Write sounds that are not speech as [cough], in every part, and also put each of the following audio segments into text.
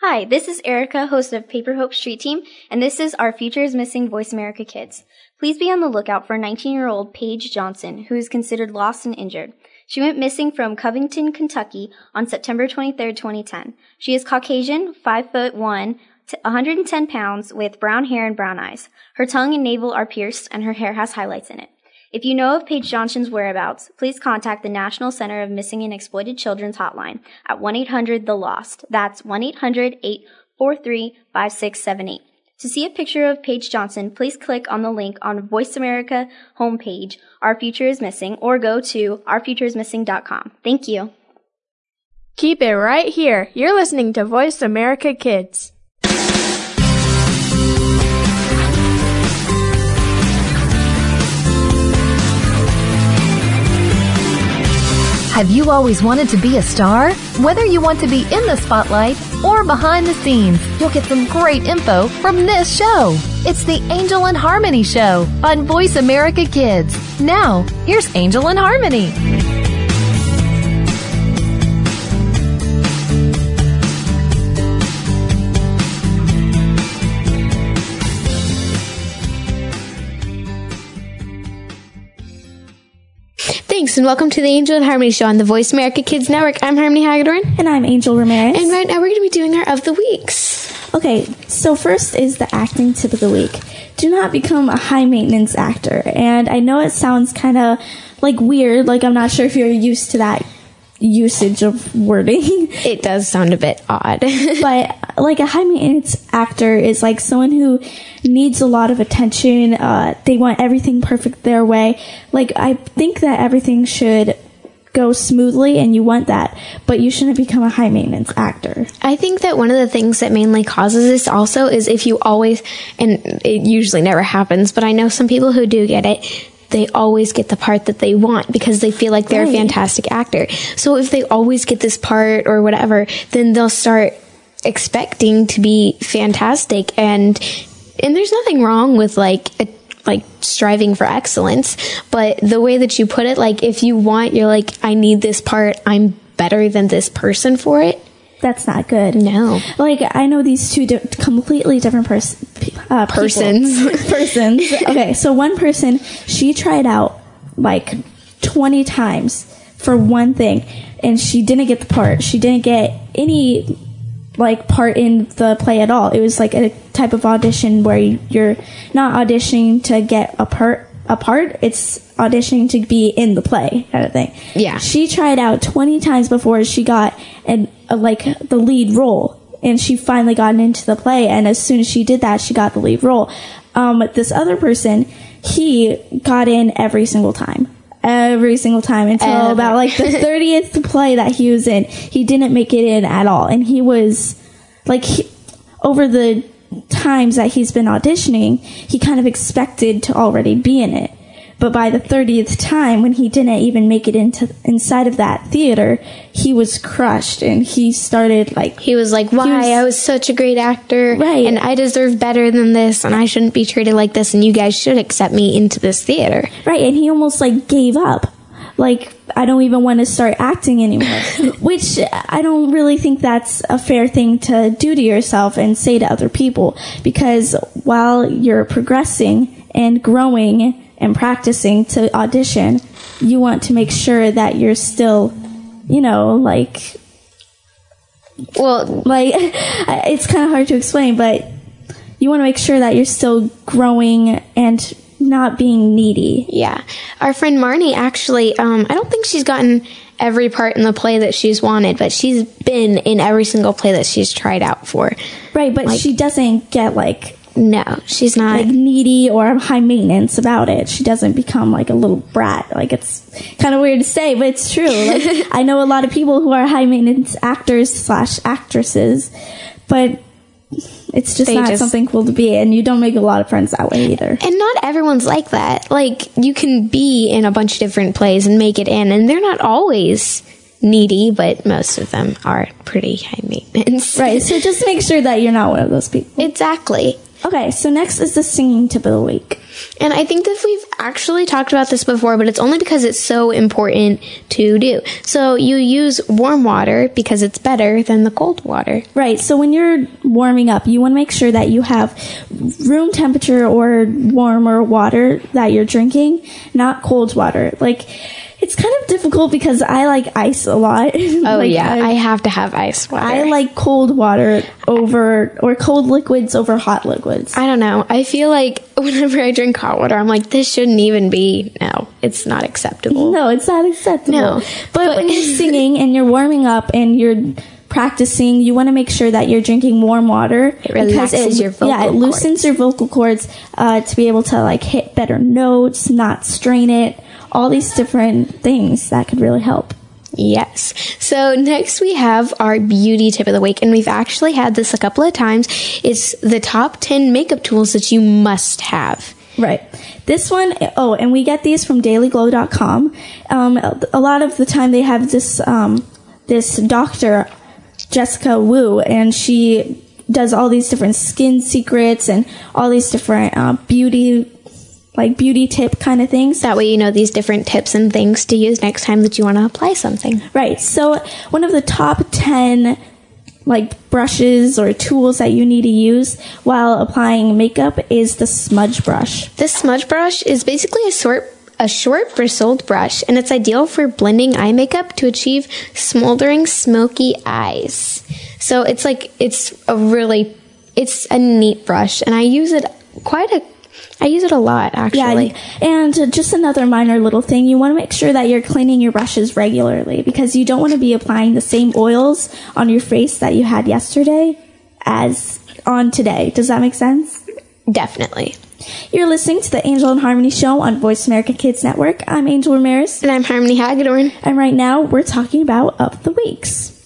Hi, this is Erica, host of Paper Hope Street Team, and this is Our Future is Missing Voice America Kids. Please be on the lookout for 19 year old Paige Johnson, who is considered lost and injured. She went missing from Covington, Kentucky on September 23, 2010. She is Caucasian, 5 foot 1, 110 pounds, with brown hair and brown eyes. Her tongue and navel are pierced, and her hair has highlights in it. If you know of Paige Johnson's whereabouts, please contact the National Center of Missing and Exploited Children's hotline at 1-800-THE-LOST. That's 1-800-843-5678. To see a picture of Paige Johnson, please click on the link on Voice America homepage, Our Future is Missing, or go to ourfutureismissing.com. Thank you. Keep it right here. You're listening to Voice America Kids. Have you always wanted to be a star? Whether you want to be in the spotlight or behind the scenes, you'll get some great info from this show. It's the Angel and Harmony Show on Voice America Kids. Now, here's Angel and Harmony. Thanks, and welcome to the Angel and Harmony Show on the Voice America Kids Network. I'm Harmony Hagedorn. And I'm Angel Ramirez. And right now we're going to be doing our of the weeks. Okay, so first is the acting tip of the week. Do not become a high maintenance actor. And I know it sounds kind of like weird, like I'm not sure if you're used to that usage of wording. It does sound a bit odd. [laughs] but like a high maintenance actor is like someone who needs a lot of attention. Uh, they want everything perfect their way. Like I think that everything should go smoothly and you want that, but you shouldn't become a high maintenance actor. I think that one of the things that mainly causes this also is if you always, and it usually never happens, but I know some people who do get it, they always get the part that they want because they feel like they're Right. a fantastic actor. So if they always get this part or whatever, then they'll start expecting to be fantastic and and there's nothing wrong with like a, like striving for excellence, but the way that you put it like if you want you're like I need this part, I'm better than this person for it. That's not good. No. Like I know these two di- completely different pers- uh. Persons. [laughs] persons. Okay, so one person she tried out like twenty times for one thing, and she didn't get the part. She didn't get any like part in the play at all. It was like a type of audition where you- you're not auditioning to get a part. A part. It's auditioning to be in the play, kind of thing. Yeah. She tried out 20 times before she got an, a, like the lead role. And she finally got into the play. And as soon as she did that, she got the lead role. Um, this other person, he got in every single time. Every single time until Ever. about like the [laughs] 30th play that he was in. He didn't make it in at all. And he was like, he, over the times that he's been auditioning, he kind of expected to already be in it. But by the 30th time, when he didn't even make it into inside of that theater, he was crushed and he started like, He was like, "Why? was- I was such a great actor, Right. And I deserve better than this, and I shouldn't be treated like this, and you guys should accept me into this theater." right, and he almost like gave up. Like, I don't even want to start acting anymore. [laughs] Which I don't really think that's a fair thing to do to yourself and say to other people. Because while you're progressing and growing and practicing to audition, you want to make sure that you're still, you know, like Well, like [laughs] it's kind of hard to explain but you want to make sure that you're still growing and not being needy yeah, our friend Marnie actually, um, I don't think she's gotten every part in the play that she's wanted, but she's been in every single play that she's tried out for. right but Like- she doesn't get like No, she's not. like needy or high maintenance about it she doesn't become like a little brat like it's kind of weird to say but it's true like [laughs] i know a lot of people who are high maintenance actors slash actresses but it's just They not just- something cool to be and you don't make a lot of friends that way either and not everyone's like that. Like, you can be in a bunch of different plays and make it in, and they're not always needy, but most of them are pretty high maintenance. right so just make sure that you're not one of those people Exactly. Okay, so next is the singing tip of the week. And I think that we've actually talked about this before, but it's only because it's so important to do. So you use warm water because it's better than the cold water. Right. So when you're warming up, you want to make sure that you have room temperature or warmer water that you're drinking, not cold water. Like, it's kind of difficult because I like ice a lot. [laughs] Oh Like, yeah, I, I, have to have ice water. I like cold water over, or cold liquids over hot liquids. I don't know. I feel like [laughs] whenever I drink hot water, I'm like, this shouldn't even be. No, it's not acceptable. No, it's not acceptable. No. But, when you're [laughs] singing and you're warming up and you're practicing, you want to make sure that you're drinking warm water. It relaxes your vocal Yeah, it cords. loosens your vocal cords uh, to be able to like hit better notes, not strain it. All these different things that could really help. Yes. So next we have our beauty tip of the week, and we've actually had this a couple of times. It's the top 10 makeup tools that you must have. Right. This one, oh, and we get these from dailyglow.com. Um, a lot of the time they have this, um, this doctor, Jessica Wu, and she does all these different skin secrets and all these different, uh, beauty, like beauty tip kind of things. That way you know these different tips and things to use next time that you want to apply something. Right. So one of the top 10 like brushes or tools that you need to use while applying makeup is the smudge brush. This smudge brush is basically a short a short bristled brush and it's ideal for blending eye makeup to achieve smoldering smoky eyes. So it's like it's a really it's a neat brush and I use it quite a I use it a lot actually. Yeah, and just another minor little thing, you want to make sure that you're cleaning your brushes regularly because you don't want to be applying the same oils on your face that you had yesterday as on today. Does that make sense? Definitely. You're listening to the Angel and Harmony show on Voice America Kids Network. I'm Angel Ramirez, And I'm Harmony Hagedorn. and right now we're talking about Up the Weeks.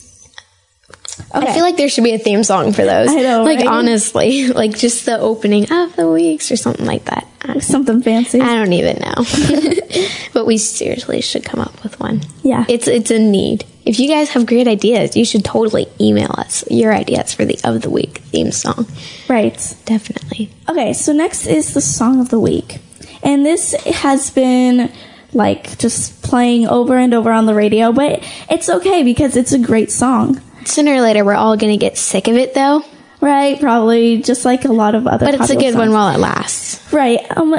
Okay. I feel like there should be a theme song for those. I know, Like right? honestly, [laughs] like just the opening of the weeks or something like that. Something fancy. I don't even know. [laughs] but we seriously should come up with one. Yeah. It's it's a need. If you guys have great ideas, you should totally email us your ideas for the of the week theme song. right. Definitely. Okay, so next is the song of the week. And this has been like just playing over and over on the radio, but it's okay because it's a great song. Sooner or later we're all gonna get sick of it though. Right, probably just like a lot of other But it's a good one while it lasts. Right. Um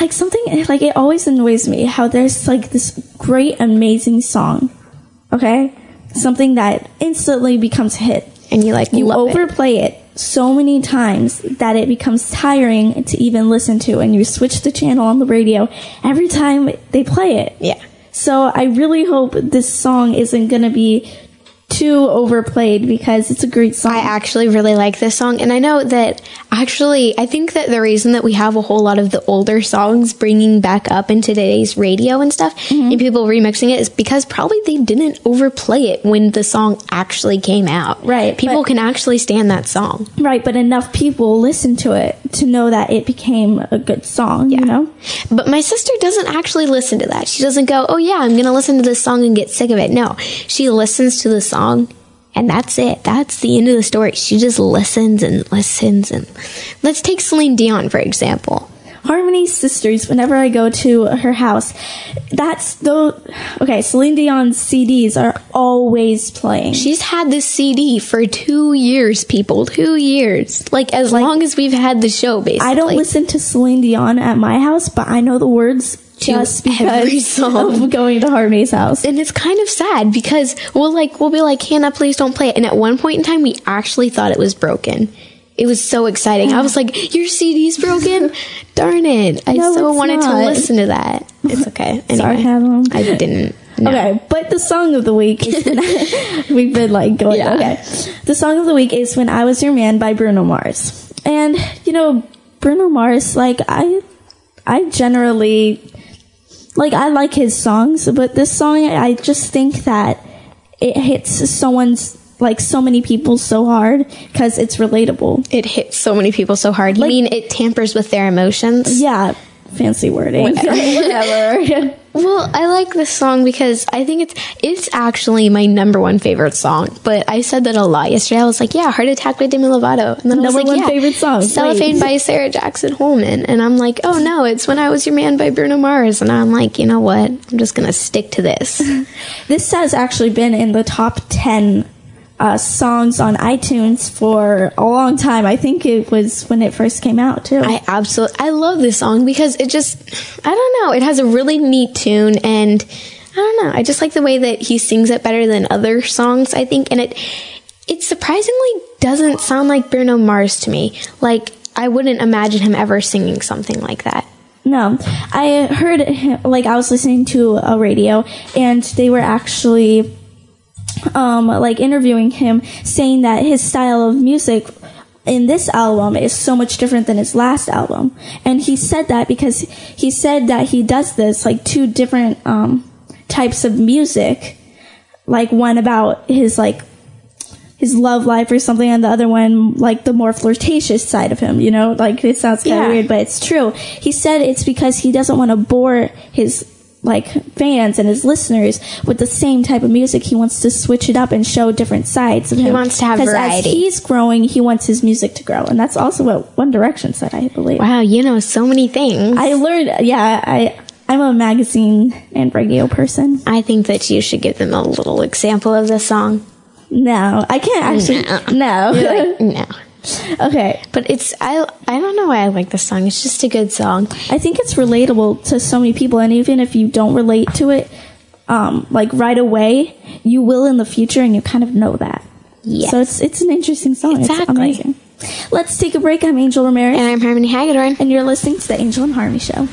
like something like it always annoys me how there's like this great amazing song. Okay? Something that instantly becomes a hit. And you like You love it. overplay it. so many times that it becomes tiring to even listen to and you switch the channel on the radio every time they play it. Yeah. So I really hope this song isn't going to be too overplayed because it's a great song. I actually really like this song, and I know that actually, I think that the reason that we have a whole lot of the older songs bringing back up in today's radio and stuff, Mm-hmm. and people remixing it, is because probably they didn't overplay it when the song actually came out. Right, People but- can actually stand that song. right, but enough people listen to it to know that it became a good song, you know? But my sister doesn't actually listen to that. She doesn't go, oh yeah, I'm going to listen to this song and get sick of it. No, she listens to the song and that's it. That's the end of the story. She just listens and listens and let's take Celine Dion for example. Harmony's sisters, whenever I go to her house, that's though, okay, Celine Dion's CDs are always playing. She's had this CD for two years, people. Two years. Like as long as we've had the show, basically. I don't listen to Celine Dion at my house, but I know the words just every because [laughs] song. of going to Harmony's house. and it's kind of sad because we'll like we'll be like Hannah, please don't play it. And at one point in time, we actually thought it was broken. It was so exciting. I was like, "Your CD's broken! [laughs] Darn it! I No, so wanted to listen to that." It's okay. [laughs] Anyway, Sorry, Hannah. I didn't. No. Okay, but the song of the week is we've been like going. Yeah. Okay, the song of the week is "When I Was Your Man" by Bruno Mars, and you know Bruno Mars. Like I, I generally like I like his songs, but this song I just think that it hits someone's like so many people so hard because it's relatable. It hits so many people so hard. You Like- mean it tampers with their emotions? Yeah. Fancy wording. [laughs] Whatever. Well, I like this song because I think it's it's actually my number one favorite song. But I said that a lot yesterday. I was like, "Yeah, Heart Attack by Demi Lovato," and then I was Number like, one "Yeah, favorite song. Cellophane Wait. by Sarah Jackson Holman," and I'm like, "Oh no, it's When I Was Your Man by Bruno Mars," and I'm like, you know what? I'm just gonna stick to this. [laughs] This has actually been in the top 10 uh, songs on iTunes for a long time. I think it was when it first came out, too. I absolutely I love this song because it just I don't know, it has a really neat tune and I don't know, I just like the way that he sings it better than other songs, I think, and it it surprisingly doesn't sound like Bruno Mars to me. Like I wouldn't imagine him ever singing something like that. No, I heard like I was listening to a radio and they were actually um like interviewing him saying that his style of music in this album is so much different than his last album. And he said that because he said that he does this like two different um types of music. Like one about his like his love life or something and the other one like the more flirtatious side of him you know like it sounds kind of Yeah. weird but it's true he said it's because he doesn't want to bore his like fans and his listeners with the same type of music he wants to switch it up and show different sides of him wants to have variety. as he's growing he wants his music to grow and that's also what one direction said i believe Wow, you know so many things. i learned yeah i i'm a magazine and radio person I think that you should give them a little example of the song. no i can't actually no Like, [laughs] no. [laughs] okay But it's I I don't know why I like this song. It's just a good song. I think it's relatable to so many people, and even if you don't relate to it, um, like right away, you will in the future, and you kind of know that. Yes. So it's it's an interesting song. It's Exactly. amazing. Let's take a break. I'm Angel Ramirez, And I'm Harmony Hagedorn. and you're listening to the Angel and Harmony Show.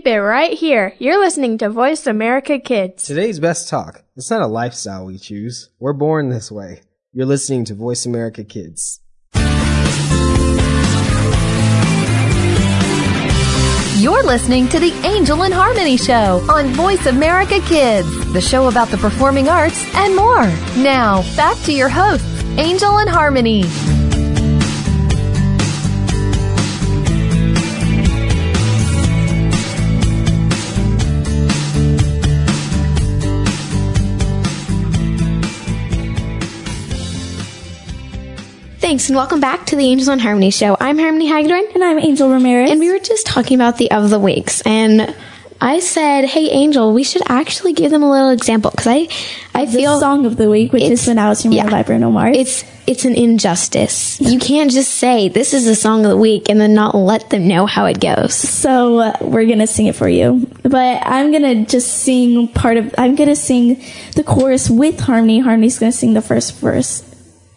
Keep it right here. You're listening to Voice America Kids. Today's best talk. It's not a lifestyle we choose. We're born this way. You're listening to Voice America Kids. You're listening to the Angel and Harmony Show on Voice America Kids, the show about the performing arts and more. Now, back to your hosts, Angel and Harmony. Thanks and welcome back to the Angels on Harmony show. I'm Harmony Hagedorn And I'm Angel Ramirez. and we were just talking about the of the weeks and I said, "Hey Angel, we should actually give them a little example because I I the feel song of the week, which is "When I Was Your yeah. by Bruno Mars. it's it's an injustice. You can't just say this is the song of the week and then not let them know how it goes. So uh, we're gonna sing it for you, but I'm gonna just sing part of. I'm gonna sing the chorus with Harmony. Harmony's gonna sing the first verse,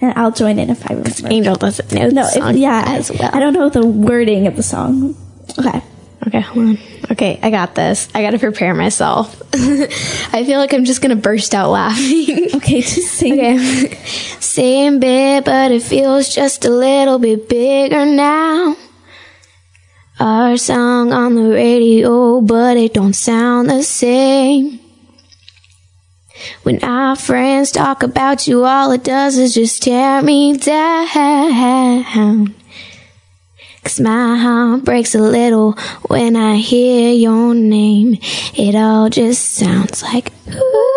and I'll join in if I remember. Angel doesn't know no, the if, yeah, as well. I don't know the wording of the song. Okay, Okay, hold on. Okay, I got this. I got to prepare myself. [laughs] I feel like I'm just gonna burst out laughing. [laughs] okay, just sing. Okay. Same bit, but it feels just a little bit bigger now. Our song on the radio, but it don't sound the same. When our friends talk about you, all it does is just tear me down. Cause my heart breaks a little when I hear your name. It all just sounds like ooh.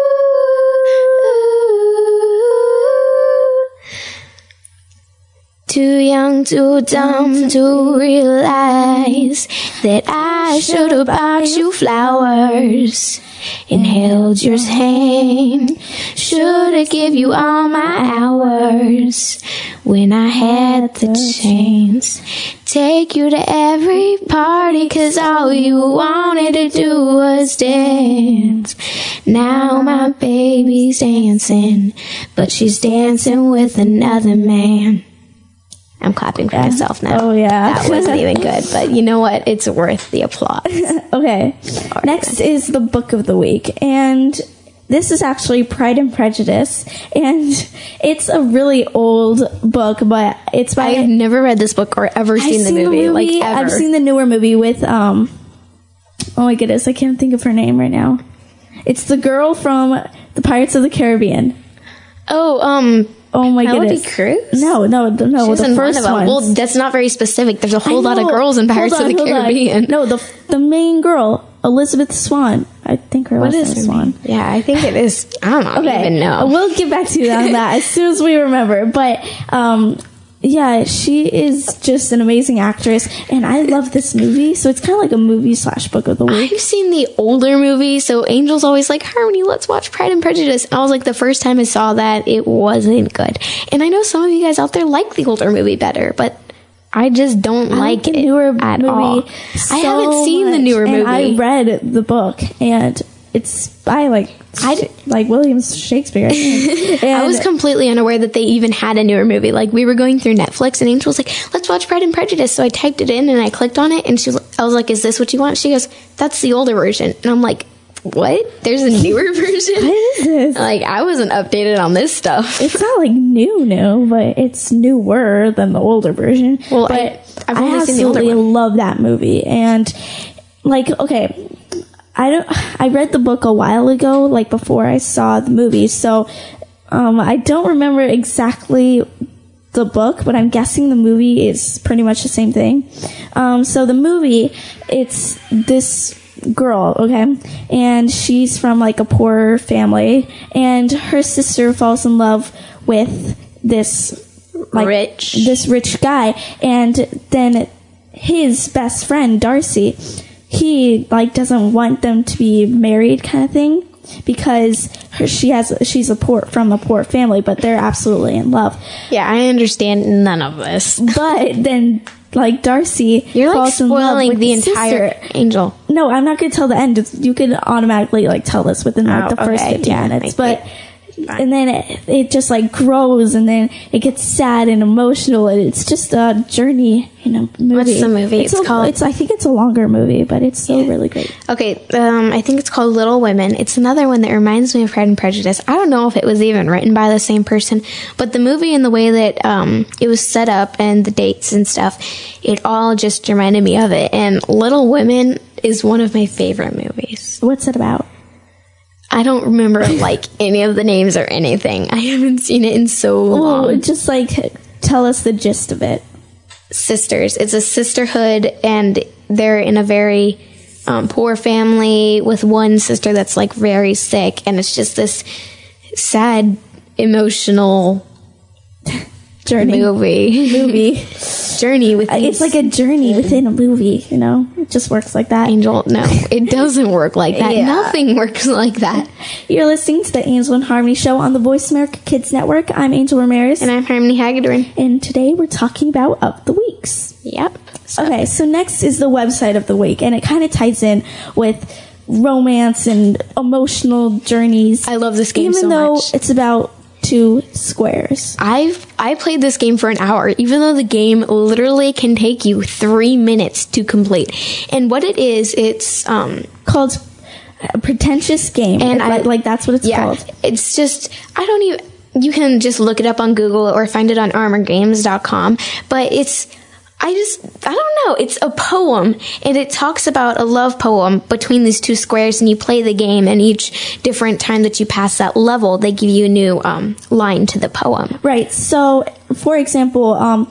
Too young, too dumb to realize that I should have bought you flowers and held your hand. Should have give you all my hours when I had the chance. Take you to every party cause all you wanted to do was dance. Now my baby's dancing, but she's dancing with another man. I'm clapping for myself now. Oh, yeah. That wasn't [laughs] even good, but you know what? It's worth the applause. [laughs] Okay. Next is the book of the week, and this is actually Pride and Prejudice, and [laughs] it's a really old book, but it's by. I've never read this book or ever I've seen, the, movie, like ever. I've seen the newer movie with um. Oh my goodness, I can't think of her name right now. It's the girl from the Pirates of the Caribbean. oh, um, Oh my Penelope goodness. Cruz? No, no, no. She's the first one of them. Well, that's not very specific. There's a whole lot of girls in Pirates Hold of the on, hold on. Caribbean. No, the the main girl, Elizabeth Swann. I think her What last name is Swann. name? Yeah, I think it is. I don't Okay, even know. We'll get back to you on that as soon as we remember. But um, yeah, she is just an amazing actress, and I love this movie. So it's kind of like a movie slash book of the week. I've seen the older movie, so Angel's always like, Harmony, let's watch Pride and Prejudice. I was like, the first time I saw that, it wasn't good. And I know some of you guys out there like the older movie better, but I just don't I like the it newer at movie. all. so I haven't seen the much, newer and movie. I read the book, and it's by like I- like William Shakespeare. [laughs] I. I was completely unaware that they even had a newer movie. Like we were going through Netflix, and Angel was like, "Let's watch Pride and Prejudice." So I typed it in and I clicked on it, and she was, I was like, "Is this what you want?" She goes, "That's the older version," and I'm like, "What? There's a newer [laughs] version?" what is this? like I wasn't updated on this stuff. it's not like new new, but it's newer than the older version. Well, but I- I've only seen absolutely love that movie, and like okay, I don't. [sighs] I read the book a while ago, like before I saw the movie, so um, I don't remember exactly the book, but I'm guessing the movie is pretty much the same thing. Um, so the movie, it's this girl, okay, and she's from like a poor family, and her sister falls in love with this like Rich. this rich guy, and then his best friend Darcy, he like doesn't want them to be married, kind of thing. Because her, she has, she's a poor from a poor family, but they're absolutely in love. Yeah, I understand none of this. [laughs] But then, like Darcy, You're like falls in love spoiling with the entire sister. Angel. No, I'm not going to tell the end. You can automatically like tell this within like Oh, the first 15 yeah, minutes. But and then it, it just like grows, and then it gets sad and emotional, and it's just a journey in a movie. What's the movie? It's a, called- It's I think it's a longer movie, but it's still really great. Okay, um, I think it's called Little Women. It's another one that reminds me of Pride and Prejudice. I don't know if it was even written by the same person, but the movie and the way that um, it was set up and the dates and stuff, it all just reminded me of it. And Little Women is one of my favorite movies. What's it about? I don't remember [laughs] like any of the names or anything. I haven't seen it in so long. just like tell us the gist of it. sisters. It's a sisterhood, and they're in a very um, poor family with one sister that's like very sick, and it's just this sad, emotional Journey movie movie. [laughs] journey with uh, it's these- like a journey within a movie. You know, it just works like that. angel. No, it [laughs] doesn't work like that. Yeah. Nothing works like that. You're listening to the Angel and Harmony Show on the Voice America Kids Network. I'm Angel Ramirez, And I'm Harmony Hagedorn. and today we're talking about Up the Weeks. Yep. So, Okay, so next is the website of the week, and it kind of ties in with romance and emotional journeys. I love this game even so though much. it's about two squares. I've I played this game for an hour, even though the game literally can take you three minutes to complete. And what it is, it's um Called a pretentious game, And I- like that's what it's yeah, called. it's just I don't even. You can just look it up on Google or find it on ArmorGames.com. But it's I just I don't know. It's a poem, and it talks about a love poem between these two squares, and you play the game. And each different time that you pass that level, they give you a new um, line to the poem. Right. So, for example, um,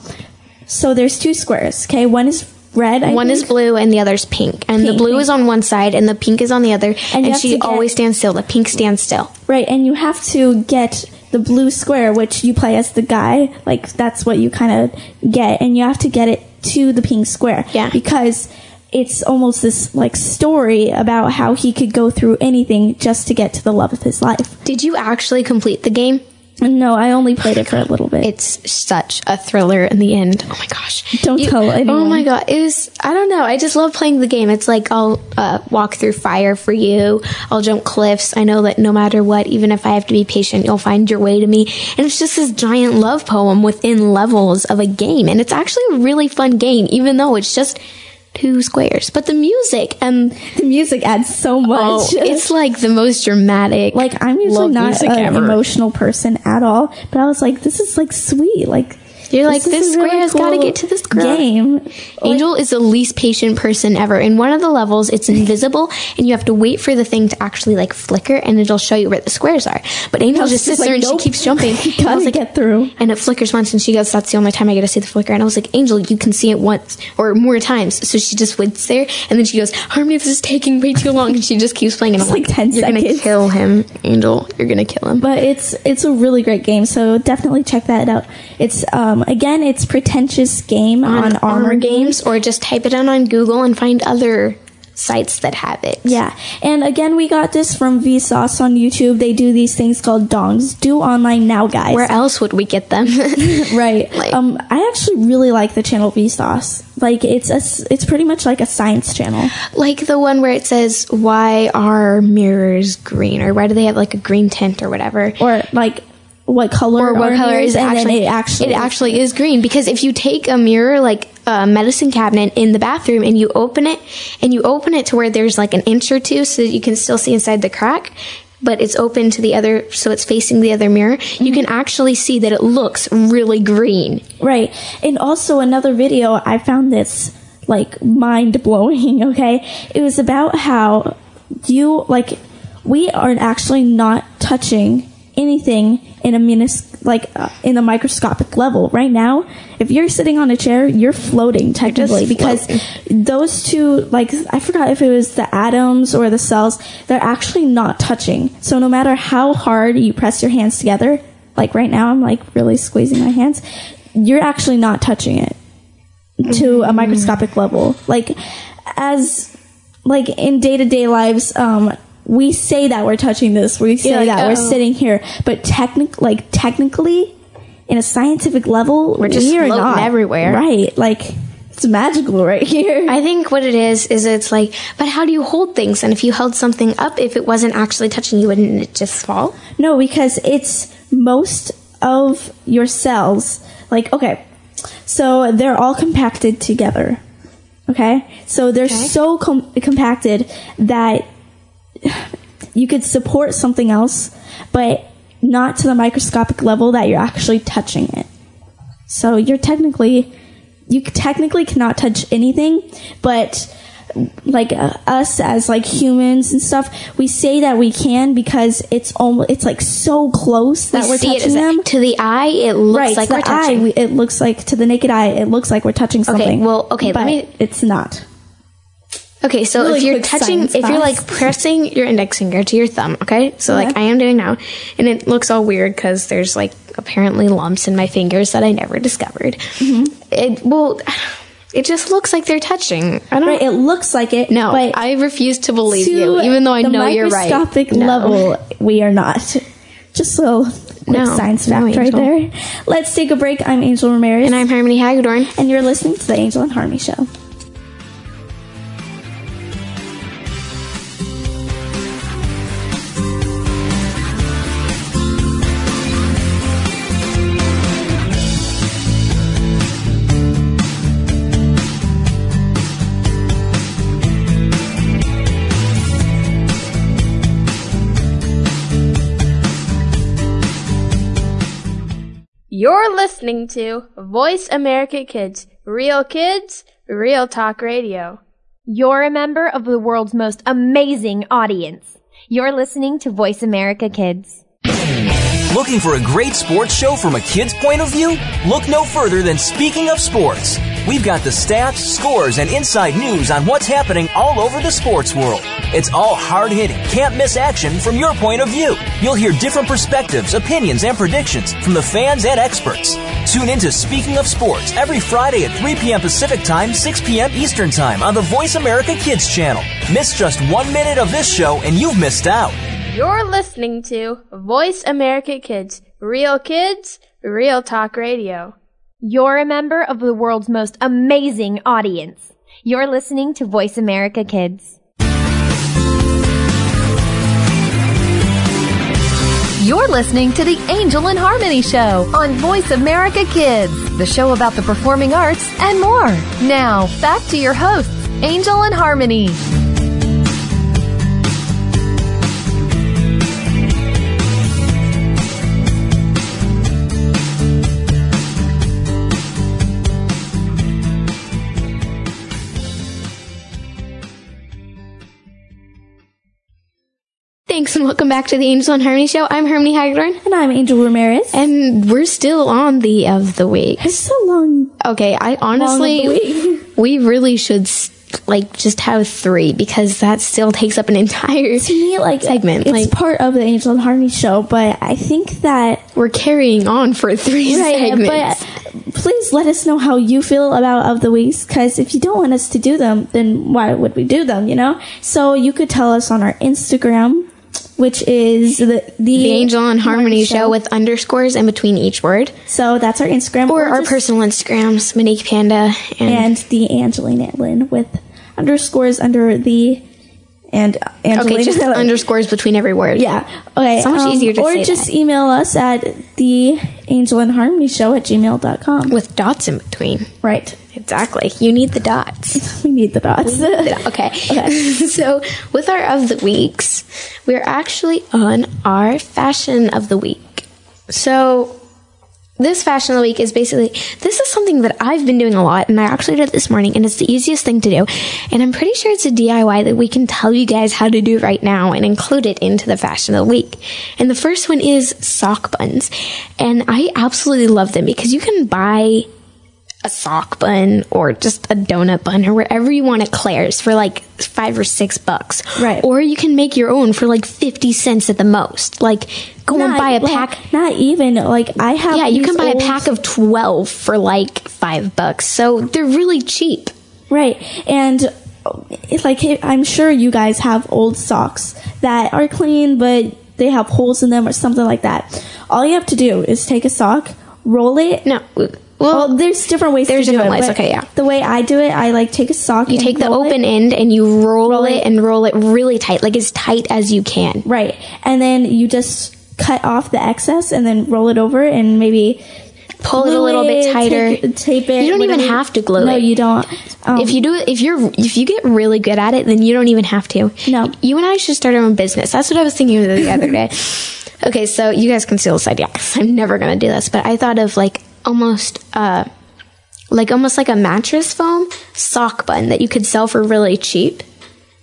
so there's two squares. Okay, one is red. I One think. is blue and the other is pink. And the blue pink. is on one side and the pink is on the other. And And, she get- always stands still. The pink stands still. Right, and you have to get the blue square, which you play as the guy. Like that's what you kind of get, and you have to get it to the pink square. Yeah. because it's almost this like story about how he could go through anything just to get to the love of his life. Did you actually complete the game? No, I only played it for a little bit. It's such a thriller in the end. Oh my gosh. Don't tell anyone. Oh my god. It was, I don't know. I just love playing the game. It's like I'll uh, walk through fire for you. I'll jump cliffs. I know that no matter what, even if I have to be patient, you'll find your way to me. And it's just this giant love poem within levels of a game. And it's actually a really fun game, even though it's just two squares. But the music um, and [laughs] The music adds so oh, much. oh, [laughs] it's like the most dramatic. like I'm usually not an ever. emotional person at all, but I was like, this is like sweet. Like You're like, this square really has got to get to this square. game. Angel is the least patient person ever. In one of the levels, it's invisible, and you have to wait for the thing to actually like flicker, and it'll show you where the squares are. But Angel just just sits there like, and nope. she keeps jumping. [laughs] And I was like, get through. And it flickers once, and she goes, "That's the only time I get to see the flicker." And I was like, "Angel, you can see it once or more times." So she just waits there, and then she goes, "Harmony, this is taking way too long," and she just keeps playing. And I'm It's like 10 "You're gonna seconds." kill him, Angel. You're gonna kill him." but it's it's a really great game so definitely check that out it's um again it's pretentious game on, armor, games or just type it in on Google and find other sites that have it. yeah and again we got this from vsauce on youtube they do these things called dongs do online now guys Where else would we get them? [laughs] right [laughs] Like- um i actually really like the channel vsauce like it's a, it's pretty much like a science channel like the one where it says, "Why are mirrors green?" or "Why do they have like a green tint?" or whatever. or like what color or what color is it and then actually? it actually it actually is green because if you take a mirror like a medicine cabinet in the bathroom and you open it and you open it to where there's like an inch or two so that you can still see inside the crack but it's open to the other so it's facing the other mirror you can mm-hmm. actually see that it looks really green Right. And also another video, I found this like mind blowing, [laughs] okay? It was about how you like we are actually not touching anything in a minis like uh, in a microscopic level. Right now if you're sitting on a chair you're floating technically because those two like i forgot if it was the atoms or the cells they're actually not touching. So no matter how hard you press your hands together like right now i'm like really squeezing my hands you're actually not touching it to a microscopic level. Like as like in day-to-day lives um we say that we're touching this we say like, that we're "Oh." sitting here but technic like technically in a scientific level we're just we floating not everywhere. right like it's magical right here I think what it is is it's like, but how do you hold things? And if you held something up, if it wasn't actually touching you, wouldn't it just fall? No, because it's most of your cells. Like, okay, so they're all compacted together. Okay? So they're so com- compacted that [sighs] you could support something else, but not to the microscopic level that you're actually touching it. So you're technically, you technically cannot touch anything, but like uh, us as like humans and stuff, we say that we can because it's almost it's like so close that We are touching them. to the eye, it looks right, like to we're the eye, we, it looks like to the naked eye, it looks like we're touching something. Okay, well, okay, let but me- it's not. Okay, so Really if you're touching, if you're like [laughs] pressing your index finger to your thumb, okay? So like I am doing now, and it looks all weird because there's like apparently lumps in my fingers that I never discovered. Mm-hmm. It well, it just looks like they're touching. I don't. Right, it looks like it. no, but I refuse to believe to you, even though I know you're right. microscopic No. level, we are not. Just so No, science no, right there. Let's take a break. I'm Angel Ramirez, And I'm Harmony Hagedorn. and you're listening to the Angel and Harmony Show. Listening to Voice America Kids. Real kids, real talk radio. You're a member of the world's most amazing audience. You're listening to Voice America Kids. Looking for a great sports show from a kid's point of view? Look no further than Speaking of Sports. We've got the stats, scores, and inside news on what's happening all over the sports world. It's all hard hitting, can't miss action from your point of view. You'll hear different perspectives, opinions, and predictions from the fans and experts. Tune into Speaking of Sports every Friday at 3 p.m. Pacific Time, 6 p.m. Eastern Time on the Voice America Kids channel. Miss just one minute of this show and you've missed out. You're listening to Voice America Kids. Real kids, real talk radio. You're a member of the world's most amazing audience. You're listening to Voice America Kids. You're listening to the Angel and Harmony Show on Voice America Kids, the show about the performing arts and more. Now, back to your hosts, Angel and Harmony. Thanks and welcome back to the Angel and Harmony Show. I'm Harmony Hagedorn. And I'm Angel Ramirez. And we're still on the of the week. It's so long. Okay, I honestly, Long of the [laughs] we really should like just have three because that still takes up an entire To me, like segment. it's like part of the Angel and Harmony show, but I think that we're carrying on for three right. segments. But please let us know how you feel about of the weeks, because if you don't want us to do them, then why would we do them? You know. So you could tell us on our Instagram, which is the the, the Angel and Harmony show with underscores in between each word, So that's our Instagram or our personal Instagrams, Monique Panda and, and the Angelina Lynn with underscores under the and Angelina. okay, just underscores between every word. Yeah. Okay. So much um, easier to or just that. email us at the Angel and Harmony Show at gmail.com. with dots in between. Right. Exactly. You [laughs] need the dots. We need the dots. Okay. [laughs] so, with our of the weeks, we're actually on our fashion of the week. So, this fashion of the week is basically this is something that I've been doing a lot, and I actually did it this morning, and it's the easiest thing to do. And I'm pretty sure it's a DIY that we can tell you guys how to do right now and include it into the fashion of the week. And the first one is sock buns, and I absolutely love them because you can buy a sock bun or just a donut bun or wherever you want at Claire's for like five or six bucks. Right. Or you can make your own for like 50 cents at the most. Like, go and buy a like, pack. Not even like I have. Yeah, you can buy a pack of 12 for like five bucks. So they're really cheap. Right, and it's like I'm sure you guys have old socks that are clean, but they have holes in them or something like that. All you have to do is take a sock, roll it. No. Well, Well, there's different ways there's to do different it. ways, okay, yeah. The way I do it, I like take a sock. you take the open end and you roll, it and roll it really tight, like as tight as you can. Right. And then you just cut off the excess and then roll it over and maybe Pull it a little bit tighter. Tape, tape it. You don't even have to glue no, it. No, you don't. Um, if you do it, if you're if you get really good at it, then you don't even have to. No. you and I should start our own business. That's what I was thinking of the other day. [laughs] Okay, so you guys can steal this idea [laughs] I'm never gonna do this, but I thought of like almost uh like almost like a mattress foam sock bun that you could sell for really cheap,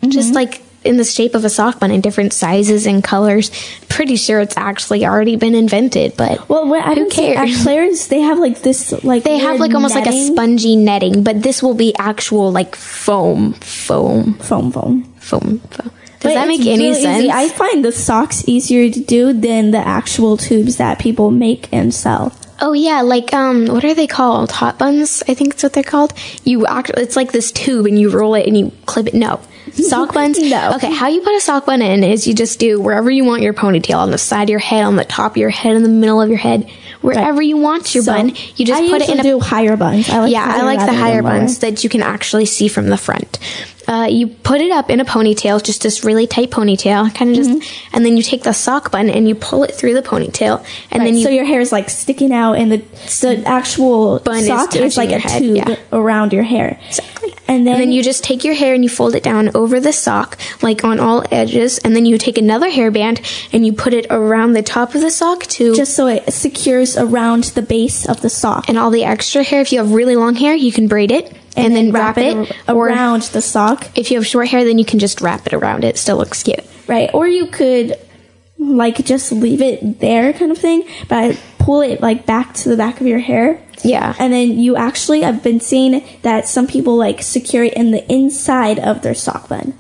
Mm-hmm. just like in the shape of a sock bun in different sizes and colors. Pretty sure it's actually already been invented, but well, what, I who cares? At Claire's, they have like this, like They have like almost like a spongy netting, but this will be actual like foam, foam, foam foam. foam. foam. But Does that make any really sense? Easy. I find the socks easier to do than the actual tubes that people make and sell. Oh yeah, like um, what are they called? Hot buns, I think that's what they're called. You actually, it's like this tube, and you roll it and you clip it. No, [laughs] sock buns. No. Okay, how you put a sock bun in is you just do wherever you want your ponytail on the side of your head, on the top of your head, in the middle of your head, wherever you want your So, bun. You just I put it in a do higher buns. I like yeah, I like the higher buns that you can actually see from the front. Uh, you put it up in a ponytail, just this really tight ponytail, kind of just, Mm-hmm. and then you take the sock bun and you pull it through the ponytail, and Right, then you so your hair is like sticking out, and the the actual Bun sock is, touching like a head, tube yeah. around your hair. Exactly. And then, And then you just take your hair and you fold it down over the sock, like on all edges, and then you take another hairband and you put it around the top of the sock too. just so it secures around the base of the sock, and all the extra hair, if you have really long hair, you can braid it and, then, wrap, it. ar- around the sock, if you have short hair, then you can just wrap it around it. It still looks cute. right? Or you could like just leave it there, kind of thing, but pull it like back to the back of your hair. Yeah. And then you actually, I've been seeing that some people like secure it in the inside of their sock bun.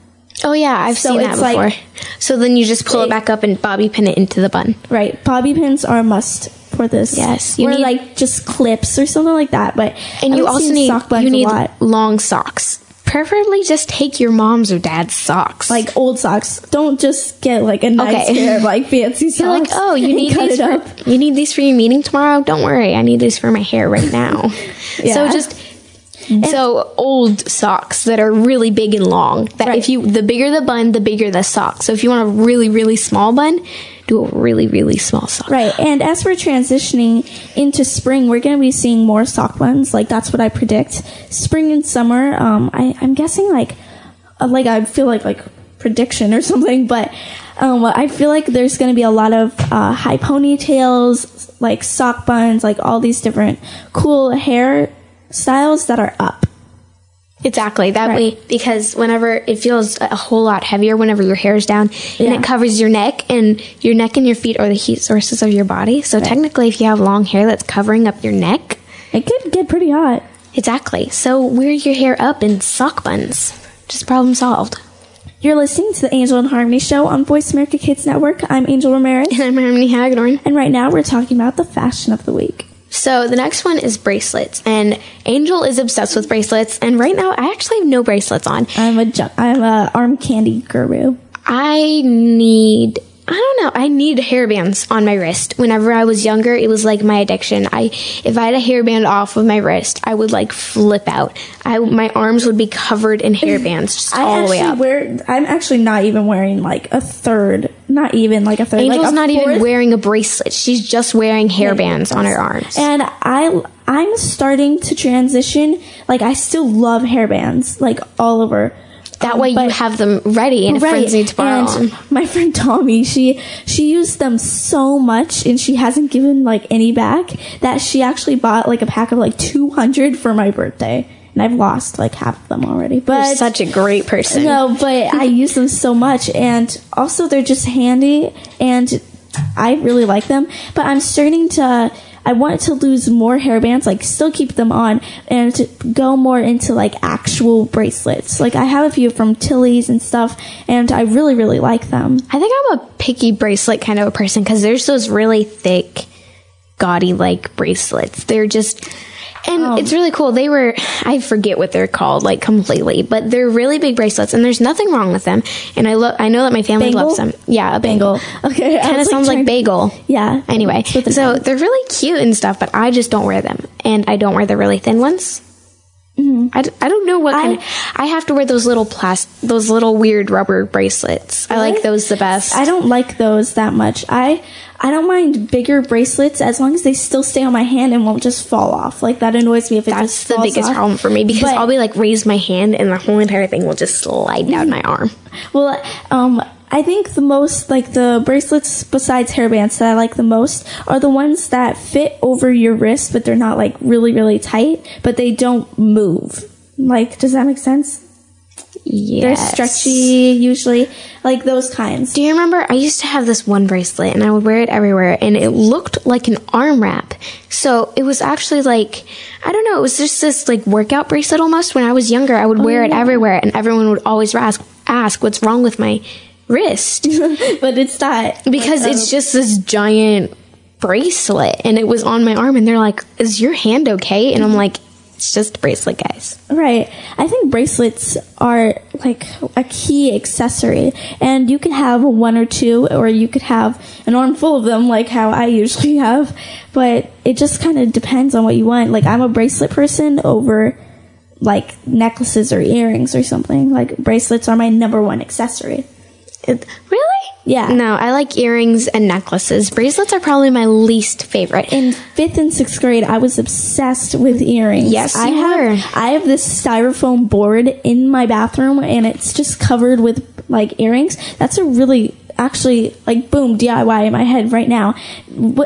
Oh yeah, I've So seen that it's like- before. so then you just pull it back up and bobby pin it into the bun. Right. Bobby pins are a must for this. Yes, you or need- like just clips or something like that. But And I've you also need sock you need long socks. Preferably just take your mom's or dad's socks. Like old socks. Don't just get like a nice Okay. pair of like fancy socks. you're like, oh, you need these for up. you need these for your meeting tomorrow. Don't worry, I need these for my hair right [laughs] now. So Yeah. just so old socks that are really big and long. That Right. if you the bigger the bun, the bigger the sock. So if you want a really really small bun, do a really, really small sock. Right. And as we're transitioning into spring, we're going to be seeing more sock buns. Like that's what I predict. Spring and summer. Um, I, I'm guessing like, uh, like I feel like like prediction or [laughs] something, but um, I feel like there's going to be a lot of uh, high ponytails, like sock buns, like all these different cool hair styles that are up. Exactly. That Right. way, because whenever it feels a whole lot heavier whenever your hair is down and it covers your neck and your neck and your feet are the heat sources of your body. So technically, if you have long hair that's covering up your neck, It could get pretty hot. exactly. So wear your hair up in sock buns. Just problem solved. You're listening to the Angel and Harmony show on Voice America Kids Network. I'm Angel Ramirez. [laughs] And I'm Harmony Hagedorn. And right now we're talking about the fashion of the week. So the next one is bracelets, and Angel is obsessed with bracelets. And right now, I actually have no bracelets on. I'm a ju- I'm a arm candy guru. I need I don't know. I need hairbands on my wrist. Whenever I was younger, it was like my addiction. I if I had a hairband off of my wrist, I would like flip out. I my arms would be covered in hairbands just I all the way up. wear. I'm actually not even wearing like a third. Not even like a third. Angel's like a not even wearing a bracelet. She's just wearing hairbands on her arms. And I I'm starting to transition. Like I still love hairbands. Like all over. That Um, way you have them ready and if friends need to borrow and them. [laughs] my friend Tommy, she she used them so much, and she hasn't given like any back. That she actually bought like a pack of like two hundred for my birthday, and I've lost like half of them already. But You're such a great person. no, but [laughs] I use them so much, and also they're just handy, and I really like them. But I'm starting to. I want to lose more hairbands, like still keep them on, and to go more into like actual bracelets. Like I have a few from Tilly's and stuff, and I really, really like them. I think I'm a picky bracelet kind of a person because there's those really thick, gaudy like bracelets. They're just, and Oh. it's really cool. They were, I forget what they're called like completely, but they're really big bracelets and there's nothing wrong with them. And I love, I know that my family Bangle? loves them. Yeah, a bangle. Okay, Kind of sounds like trying- bagel. Yeah. Anyway, so they're really cute and stuff, but I just don't wear them. And I don't wear the really thin ones. Mm-hmm. I, d- I don't know what kind of, I have to wear those little plastic, those little weird rubber bracelets. I like those the best. I don't like those that much. I I don't mind bigger bracelets as long as they still stay on my hand and won't just fall off. Like that annoys me if it That's the biggest off. problem for me because But- I'll be like raise my hand and the whole entire thing will just slide down my arm. [laughs] Well, um, I think the most like the bracelets besides hairbands that I like the most are the ones that fit over your wrist, but they're not like really really tight, but they don't move. Like, does that make sense? They're stretchy usually, like those kinds. Do you remember? I used to have this one bracelet and I would wear it everywhere and it looked like an arm wrap. So it was actually like, I don't know, it was just this like workout bracelet almost. When I was younger, I would wear it oh, everywhere and everyone would always ask, ask what's wrong with my wrist [laughs] but it's not because it's um, just this giant bracelet and it was on my arm and they're like, is your hand okay? And I'm like, it's just bracelet, guys. Right. I think bracelets are like a key accessory, and you can have one or two, or you could have an armful of them, like how I usually [laughs] have. But it just kind of depends on what you want. Like I'm a bracelet person over like necklaces or earrings or something. Like bracelets are my number one accessory. It, really? Yeah. No, I like earrings and necklaces. Bracelets are probably my least favorite. in fifth and sixth grade, I was obsessed with earrings. Yes, I have. were. I have this styrofoam board in my bathroom, and it's just covered with like earrings. That's a really actually like boom DIY in my head right now.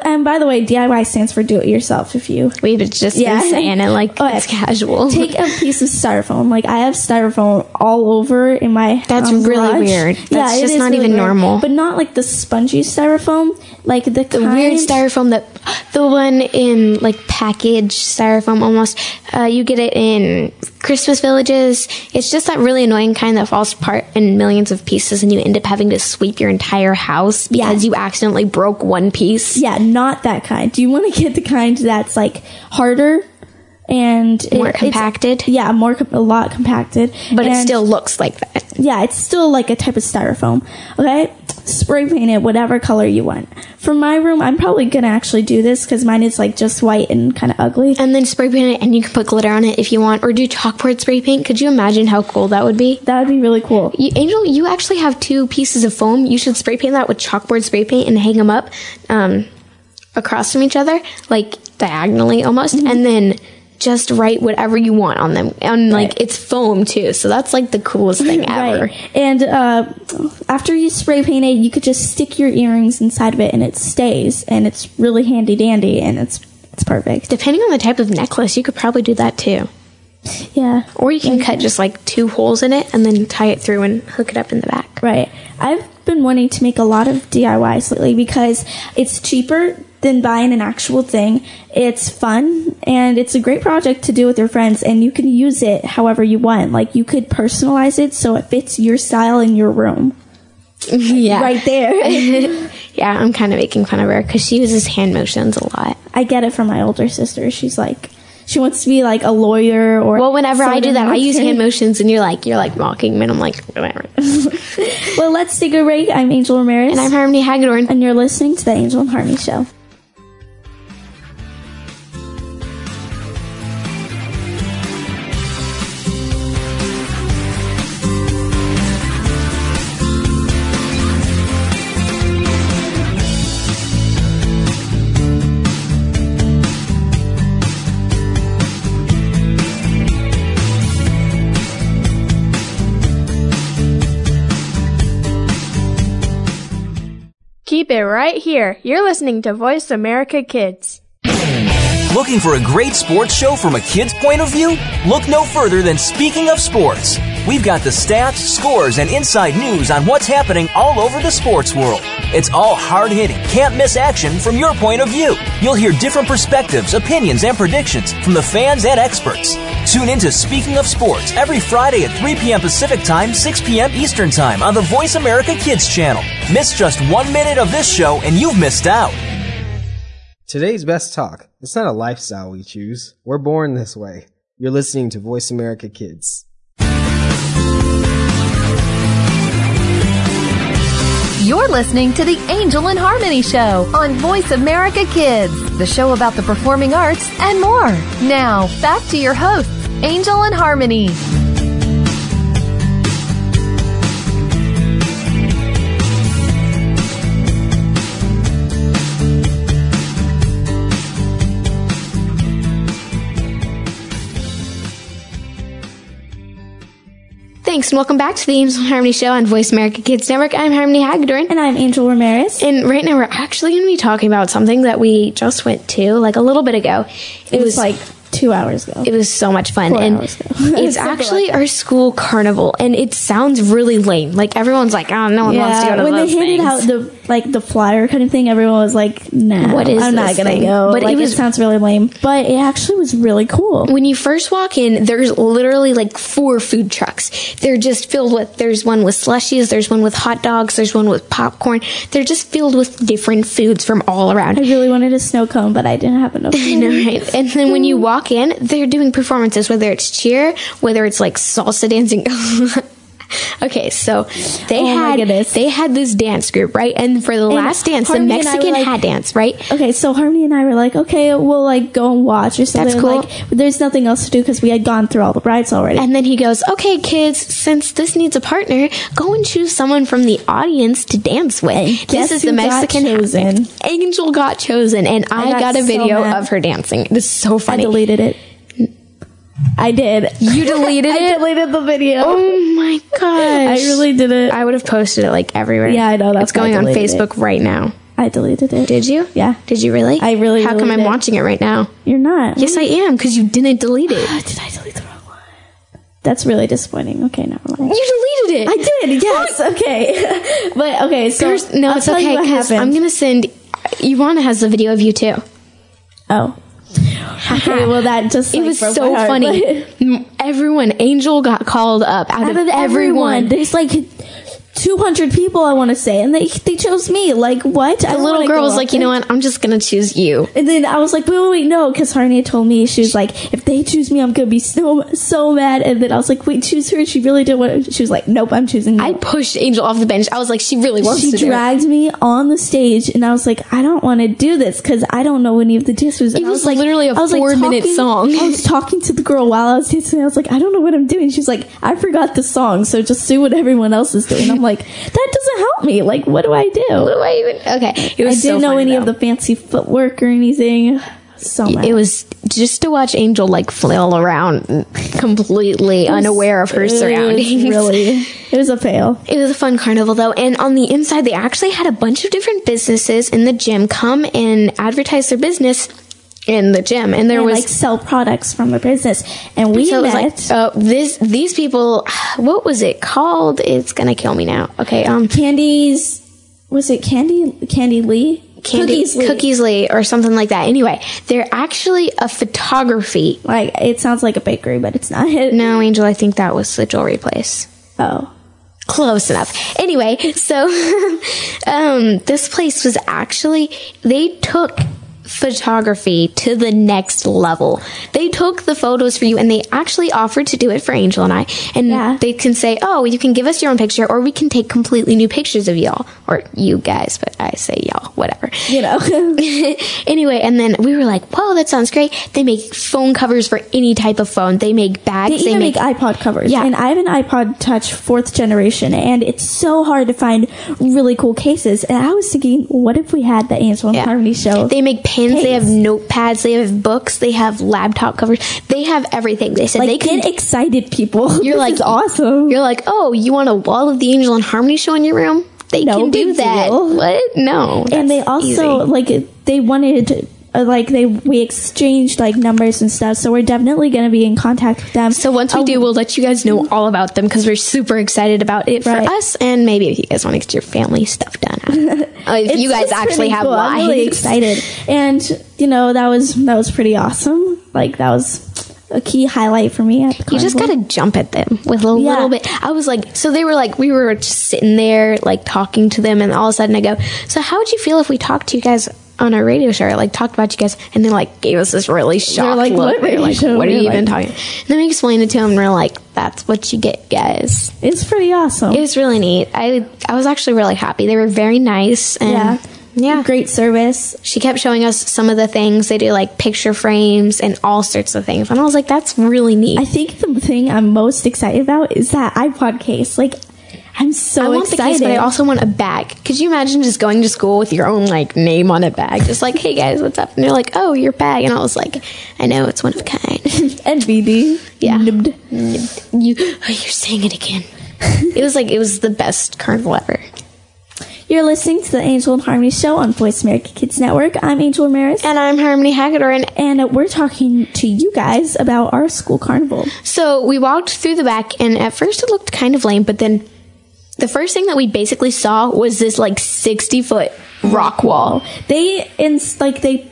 And by the way, DIY stands for do it yourself. If you We've just Yeah. been saying it like [laughs] Oh, it's casual. take a piece of styrofoam. Like I have styrofoam all over in my. That's um, really garage. weird. That's it just not even weird. normal. But not like the spongy styrofoam. Like the, the weird styrofoam that the one in like packaged styrofoam almost uh, you get it in christmas villages it's just that really annoying kind that falls apart in millions of pieces and you end up having to sweep your entire house because Yeah. you accidentally broke one piece Yeah, not that kind. Do you want to get the kind that's like harder and it- more it's- compacted Yeah, more a lot compacted, but it still looks like that yeah, it's still like a type of styrofoam. Okay, spray paint it whatever color you want. For my room, I'm probably gonna actually do this because mine is like just white and kind of ugly. And then spray paint it, and you can put glitter on it if you want, or do chalkboard spray paint. Could you imagine how cool that would be? That would be really cool. You, Angel, you actually have two pieces of foam. You should spray paint that with chalkboard spray paint and hang them up um, across from each other, like diagonally almost, and then just write whatever you want on them. And like Right. it's foam too, so that's like the coolest thing [laughs] ever. Right. And uh, after you spray paint it, you could just stick your earrings inside of it, and it stays, and it's really handy dandy, and it's it's perfect. Depending on the type of necklace, you could probably do that too. Yeah. Or you can cut just like two holes in it and then tie it through and hook it up in the back. Right. I've been wanting to make a lot of DIYs lately because it's cheaper than buying an actual thing. It's fun and it's a great project to do with your friends and you can use it however you want. Like you could personalize it so it fits your style in your room. [laughs] yeah. Right there. [laughs] [laughs] Yeah, I'm kind of making fun of her because she uses hand motions a lot. I get it from my older sister. She's like she wants to be like a lawyer or Well, whenever I do that, I use hand motions, and you're like, you're like mocking me, and I'm like, whatever. Well, let's take a break. I'm Angel Ramirez. And I'm Harmony Hagedorn. and you're listening to the Angel and Harmony Show. Keep it right here. You're listening to Voice America Kids. Looking for a great sports show from a kid's point of view? Look no further than Speaking of Sports. We've got the stats, scores, and inside news on what's happening all over the sports world. It's all hard hitting, can't miss action from your point of view. You'll hear different perspectives, opinions, and predictions from the fans and experts. Tune in to Speaking of Sports every Friday at 3 p.m. Pacific Time, 6 p.m. Eastern Time on the Voice America Kids channel. Miss just one minute of this show and you've missed out. Today's best talk. It's not a lifestyle we choose. We're born this way. You're listening to Voice America Kids. You're listening to the Angel and Harmony Show on Voice America Kids, the show about the performing arts and more. Now, back to your hosts, Angel and Harmony. Thanks, and welcome back to the Angel and Harmony Show on Voice America Kids Network. I'm Harmony Hagedorn. And I'm Angel Ramirez. And right now we're actually going to be talking about something that we just went to like a little bit ago. It was like two hours ago. It was so much fun. Four and hours ago. [laughs] it's actually our school carnival. And it sounds really lame. Like everyone's like, oh, no one wants to go to when those they handed things. out the like the flyer kind of thing, everyone was like, "Nah, What is I'm not gonna thing?" go." But But it like, it, sounds really lame, but it actually was really cool. when you first walk in, there's literally like four food trucks. They're just filled with, there's one with slushies, there's one with hot dogs, there's one with popcorn. They're just filled with different foods from all around. I really wanted a snow cone, but I didn't have enough. [laughs] I know, right? And then when you walk in, they're doing performances, whether it's cheer, whether it's like salsa dancing. [laughs] [laughs] okay, so they Oh had they had this dance group, right? And for the last dance, the Harmony and I were Mexican like- hat dance, right? Okay, so Harmony and I were like, okay, we'll like go and watch or something. That's cool. Like, there's nothing else to do because we had gone through all the rides already. And then he goes, "Okay, kids, since this needs a partner, go and choose someone from the audience to dance with." And this is the Mexican chosen? Angel got chosen, and I, got got, a video mad. of her dancing. It is so funny. I deleted it. I did. you [laughs] deleted it? I it? deleted the video. Oh my gosh! I really did it. I would have posted it like everywhere. Yeah, I know, that's It's going why I on deleted Facebook right now. I deleted it. Did you? Yeah. Did you really? I really How come I'm it. watching it right now? You're not. Yes, I am because you didn't delete it. [gasps] Ah, did I delete the wrong one? That's really disappointing. Okay, never mind. You deleted it. I did, yes. Okay. [laughs] but okay, so There's, no, I'll it's tell you okay what happened. I'm gonna send. Ivana has the video of you too. Oh. Okay, well that just It like, was so heart, funny. Everyone, Angel got called up out, out of, of everyone, everyone. there's like 200 people I want to say and they they chose me like what The little girl was like, you know what? I'm just gonna choose you. and then I was like wait wait wait no because Harney told me she was like if they choose me I'm gonna be so so mad and then I was like wait choose her she really didn't she was like nope I'm choosing you I pushed Angel off the bench. I was like, she really wants she to do it. dragged me on the stage and I was like I don't want to do this because I don't know any of the dances and It I was like literally a I was, like, four-minute talking- song. I was talking to the girl while I was dancing I was like I don't know what I'm doing she's like I forgot the song so just do what everyone else is doing I'm like [laughs] that doesn't help me like what do I do What do I even? Okay, it I was didn't so know funny, any though. of the fancy footwork or anything so mad. It was just to watch Angel like flail around, completely unaware of her It was surroundings. really [laughs] it was a fail It was a fun carnival though, and on the inside they actually had a bunch of different businesses in the gym come and advertise their business in the gym, and there and was like sell products from the business and we so met like uh, this these people. [sighs] What was it called? It's gonna kill me now. Okay, um, Candy's was it Candy Candy Lee? Candy, Cookies Lee. Cookies Lee or something like that. Anyway, they're actually a photography. Like it sounds like a bakery, but it's not. [laughs] No, Angel, I think that was the jewelry place. Oh. Close enough. Anyway, so [laughs] um, this place was actually they took photography to the next level. They took the photos for you and they actually offered to do it for Angel and I. And Yeah. they can say, "Oh, you can give us your own picture or we can take completely new pictures of y'all or you guys, but I say y'all, whatever." You know. [laughs] anyway, and then we were like, "Whoa, that sounds great." They make phone covers for any type of phone. They make bags. They even make, iPod covers. Yeah. And I have an iPod Touch fourth generation, and it's so hard to find really cool cases. And I was thinking, what if we had the Angel and Yeah. Harmony show? They make pins, they have notepads, they have books, they have laptop covers, they have everything. They said like they can. get excited, people. [laughs] You're like awesome. You're like, oh, you want a wall of the Angel and Harmony show in your room? They No can do that. deal. What? No. and they also easy. like they wanted. Uh, like they we exchanged like numbers and stuff so we're definitely going to be in contact with them So once we Oh, do, we'll let you guys know all about them because we're super excited about it for Right. us, and maybe if you guys want to get your family stuff done, [laughs] if you guys actually have cool. lives. I'm really excited, and you know that was that was pretty awesome. Like that was a key highlight for me at the You just gotta jump at them with a Yeah. little bit. I was like, so they were like, we were just sitting there, like talking to them, and all of a sudden I go, so how would you feel if we talked to you guys on our radio show, like talked about you guys, and they like gave us this really shocked like, look. "What like, show?" what are you even talking? And then we explained it to them, and we're like, that's what you get, guys. It's pretty awesome. It was really neat. I I was actually really happy. They were very nice, and yeah, yeah. great service. She kept showing us some of the things they do, like picture frames and all sorts of things, and I was like, that's really neat. I think the thing I'm most excited about is that iPod case. Like, I'm so excited. I want excited. the case, but I also want a bag. Could you imagine just going to school with your own like name on a bag, just like, "Hey guys, what's up?" And they're like, "Oh, your bag," and I was like, "I know it's one of a kind." [laughs] NBD. Yeah. Nibbed. you, oh, you're saying it again. it was like it was the best carnival ever. You're listening to the Angel and Harmony show on Voice America Kids Network. I'm Angel Ramirez, And I'm Harmony Hagedorn. and we're talking to you guys about our school carnival. So we walked through the back, and at first it looked kind of lame, but then the first thing that we basically saw was this like 60 foot rock wall They ins like they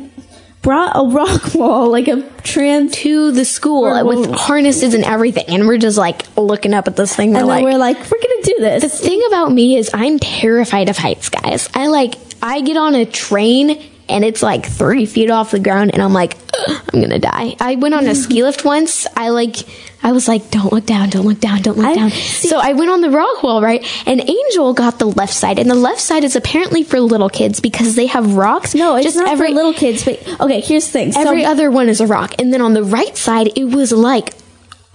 brought a rock [laughs] wall, like a trans, to the school with harnesses and everything, and we're just like looking up at this thing. We're and like, we're like, we're gonna do this. The thing about me is I'm terrified of heights, guys. I like I get on a train and it's like three feet off the ground and I'm like, I'm gonna die. I went on a ski [laughs] lift once. I like I was like, don't look down, don't look down, don't look I- down. see- so I went on the rock wall, right? And Angel got the left side, and the left side is apparently for little kids because they have rocks. No, it's just not every for little kids. But okay, here's the thing. So- every other one is a rock, and then on the right side it was like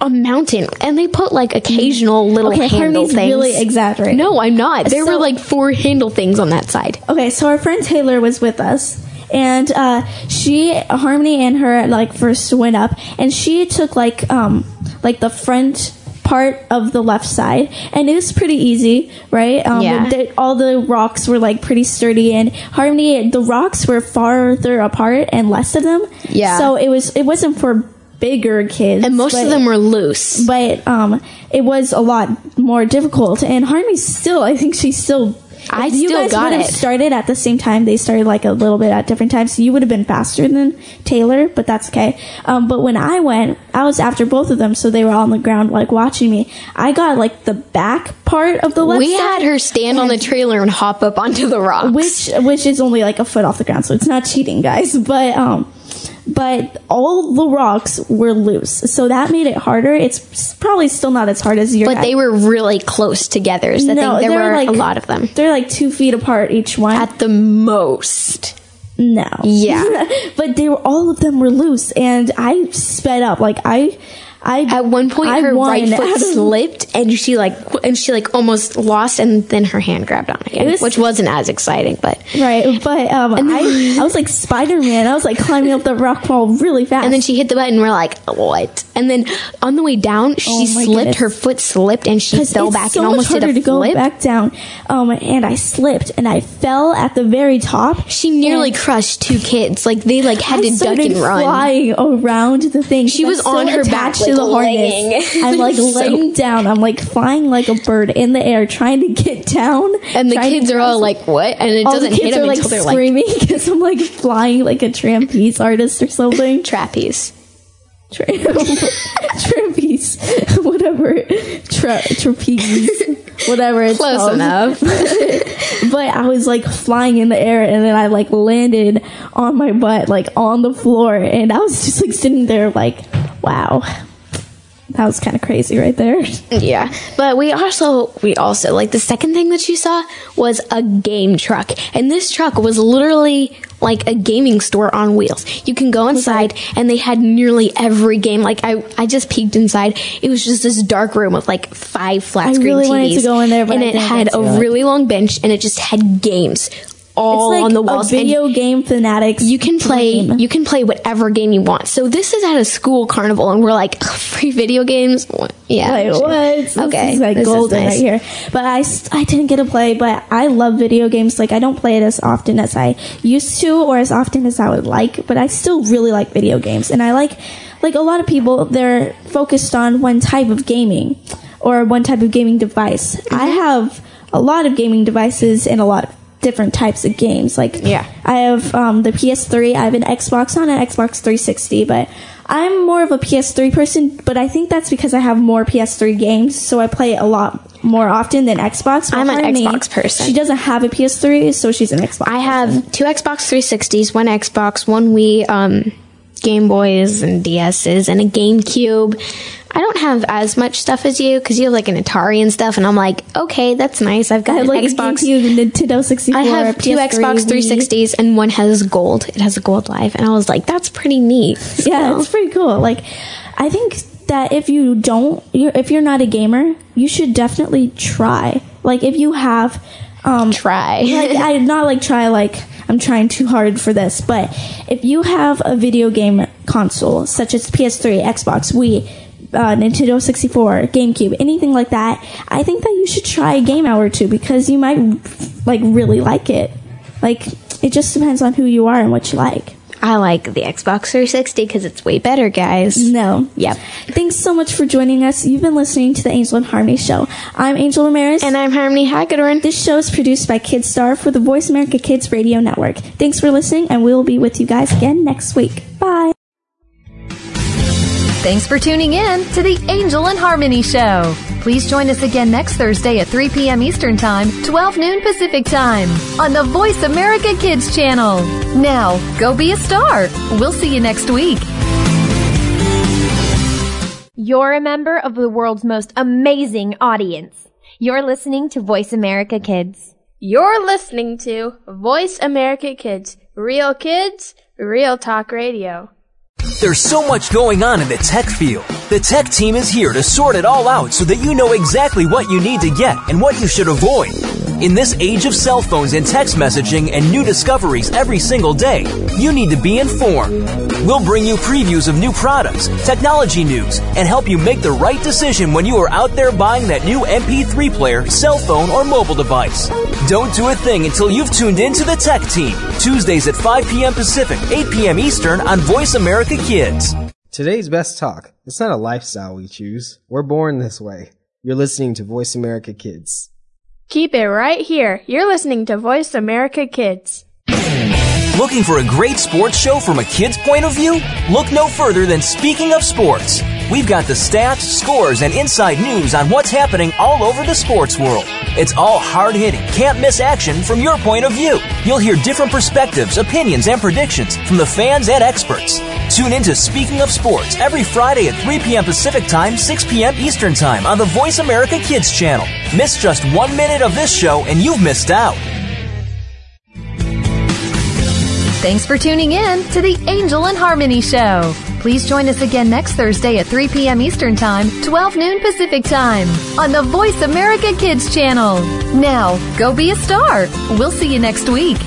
a mountain, and they put like occasional mm. little Okay, handle Harmony's things. really exaggerating. No, I'm not. There So- were like four handle things on that side. Okay, so our friend Taylor was with us, and uh, she, Harmony, and her like first went up, and she took like um like the front part of the left side, and it was pretty easy, right? Um, Yeah. the- all the rocks were like pretty sturdy, and Harmony, the rocks were farther apart and less of them. Yeah. So it was it wasn't for bigger kids, And most but- of them were loose. but um, it was a lot more difficult. And Harmony still, I think she's still I you still guys got would have it. started at the same time. They started like a little bit at different times, so you would have been faster than Taylor, but that's okay. Um, but when I went, I was after both of them, so they were all on the ground like watching me. I got like the back part of the left we side, had her stand on the trailer and hop up onto the rocks. which which is only like a foot off the ground, so it's not cheating, guys. [laughs] But um, but all the rocks were loose, so that made it harder. It's probably still not as hard as your. but they were really close together. So I No, think there were like- a lot of them. They're like two feet apart each one. At the most. no. Yeah. [laughs] but they were all of them were loose, and I sped up. Like I, I At one point, I her right foot [laughs] slipped, and she like, and she like almost lost, and then her hand grabbed on again, It was- which wasn't as exciting. But Right, but um, I, I was like Spider Man. I was like climbing up the rock wall really fast. and then she hit the button. We're like, what? And then on the way down, she Oh slipped. goodness. Her foot slipped, and she fell back so and almost did harder a to go back down. Um, and I slipped and I fell at the very top. She nearly crushed two kids. Like they like had I to duck and run. flying around the thing. She was so on her back, to the harness. [laughs] I'm like So- laying down. I'm like flying like a bird in the air, trying to get down. And the kids are all like, "What?" And it all doesn't the hit kids them are like until they're like screaming [laughs] because I'm like flying like a trapeze artist or something. [laughs] trapeze. Tra- trapeze, whatever, Tra- trapeze, whatever. It's Close called. enough. But I was like flying in the air, and then I like landed on my butt, like on the floor, and I was just like sitting there, like, wow, that was kind of crazy right there. [laughs] Yeah, but we also we also like the second thing that you saw was a game truck, and this truck was literally like a gaming store on wheels. You can go inside, and they had nearly every game. Like I, I just peeked inside. It was just this dark room with like five flat I screen really TVs, wanted to go in there, but and I it had a really long bench, and it just had games all it's like on the a walls. video game fanatics. you can play dream. you can play whatever game you want. So this is at a school carnival, and we're like free video games. Yeah, sure. what? This Okay, is like this is golden nice. right here. But I, I didn't get to play. But I love video games. Like I don't play it as often as I used to, or as often as I would like. But I still really like video games, and I like like a lot of people. They're focused on one type of gaming or one type of gaming device. I Mm-hmm. have a lot of gaming devices and a lot of different types of games. Like Yeah. I have um, the PS3. I have an Xbox on an Xbox 360, but I'm more of a PS3 person. But I think that's because I have more PS3 games, so I play it a lot more often than Xbox. I'm an Xbox person. She doesn't have a PS3, so she's an Xbox. I have two Xbox 360s, one Xbox, one Wii, um, Game Boys and DSs, and a GameCube. I don't have as much stuff as you because you have like an Atari and stuff, and I'm like, okay, that's nice. I've got I an like Xbox. GameCube, Nintendo 64. I have two PS3, Xbox Wii. 360s, and one has gold. It has a gold life, and I was like, that's pretty neat. [laughs] Yeah, So- it's pretty cool. Like, I think that if you don't, you're, if you're not a gamer, you should definitely try. Like, if you have, um, try. [laughs] like I not like try like I'm trying too hard for this, but if you have a video game console such as PS3, Xbox, Wii, uh, Nintendo 64, GameCube, anything like that, I think that you should try a game hour or two because you might like really like it. Like it just depends on who you are and what you like. I like the Xbox 360 because it's way better, guys. No. Yep. Thanks so much for joining us. You've been listening to the Angel and Harmony Show. I'm Angel Ramirez. And I'm Harmony Hagedorn. This show is produced by Kidstar for the Voice America Kids Radio Network. Thanks for listening, and we'll be with you guys again next week. Bye. Thanks for tuning in to the Angel and Harmony Show. Please join us again next Thursday at 3 p.m. Eastern Time, 12 noon Pacific Time on the Voice America Kids channel. Now, go be a star. We'll see you next week. You're a member of the world's most amazing audience. You're listening to Voice America Kids. You're listening to Voice America Kids. Real kids, real talk radio. There's so much going on in the tech field. The tech team is here to sort it all out so that you know exactly what you need to get and what you should avoid. In this age of cell phones and text messaging and new discoveries every single day, you need to be informed. We'll bring you previews of new products, technology news, and help you make the right decision when you are out there buying that new MP3 player, cell phone, or mobile device. Don't do a thing until you've tuned in to the tech team. Tuesdays at 5 p.m. Pacific, 8 p.m. Eastern on Voice America Kids. Today's best talk. It's not a lifestyle we choose. We're born this way. You're listening to Voice America Kids. Keep it right here. You're listening to Voice America Kids. Looking for a great sports show from a kid's point of view? Look no further than Speaking of Sports. We've got the stats, scores, and inside news on what's happening all over the sports world. It's all hard hitting, can't miss action from your point of view. You'll hear different perspectives, opinions, and predictions from the fans and experts. Tune in to Speaking of Sports every Friday at 3 p.m. Pacific Time, 6 p.m. Eastern Time on the Voice America Kids channel. Miss just one minute of this show and you've missed out. Thanks for tuning in to the Angel and Harmony Show. Please join us again next Thursday at 3 p.m. Eastern Time, 12 noon Pacific Time on the Voice America Kids channel. Now, go be a star. We'll see you next week.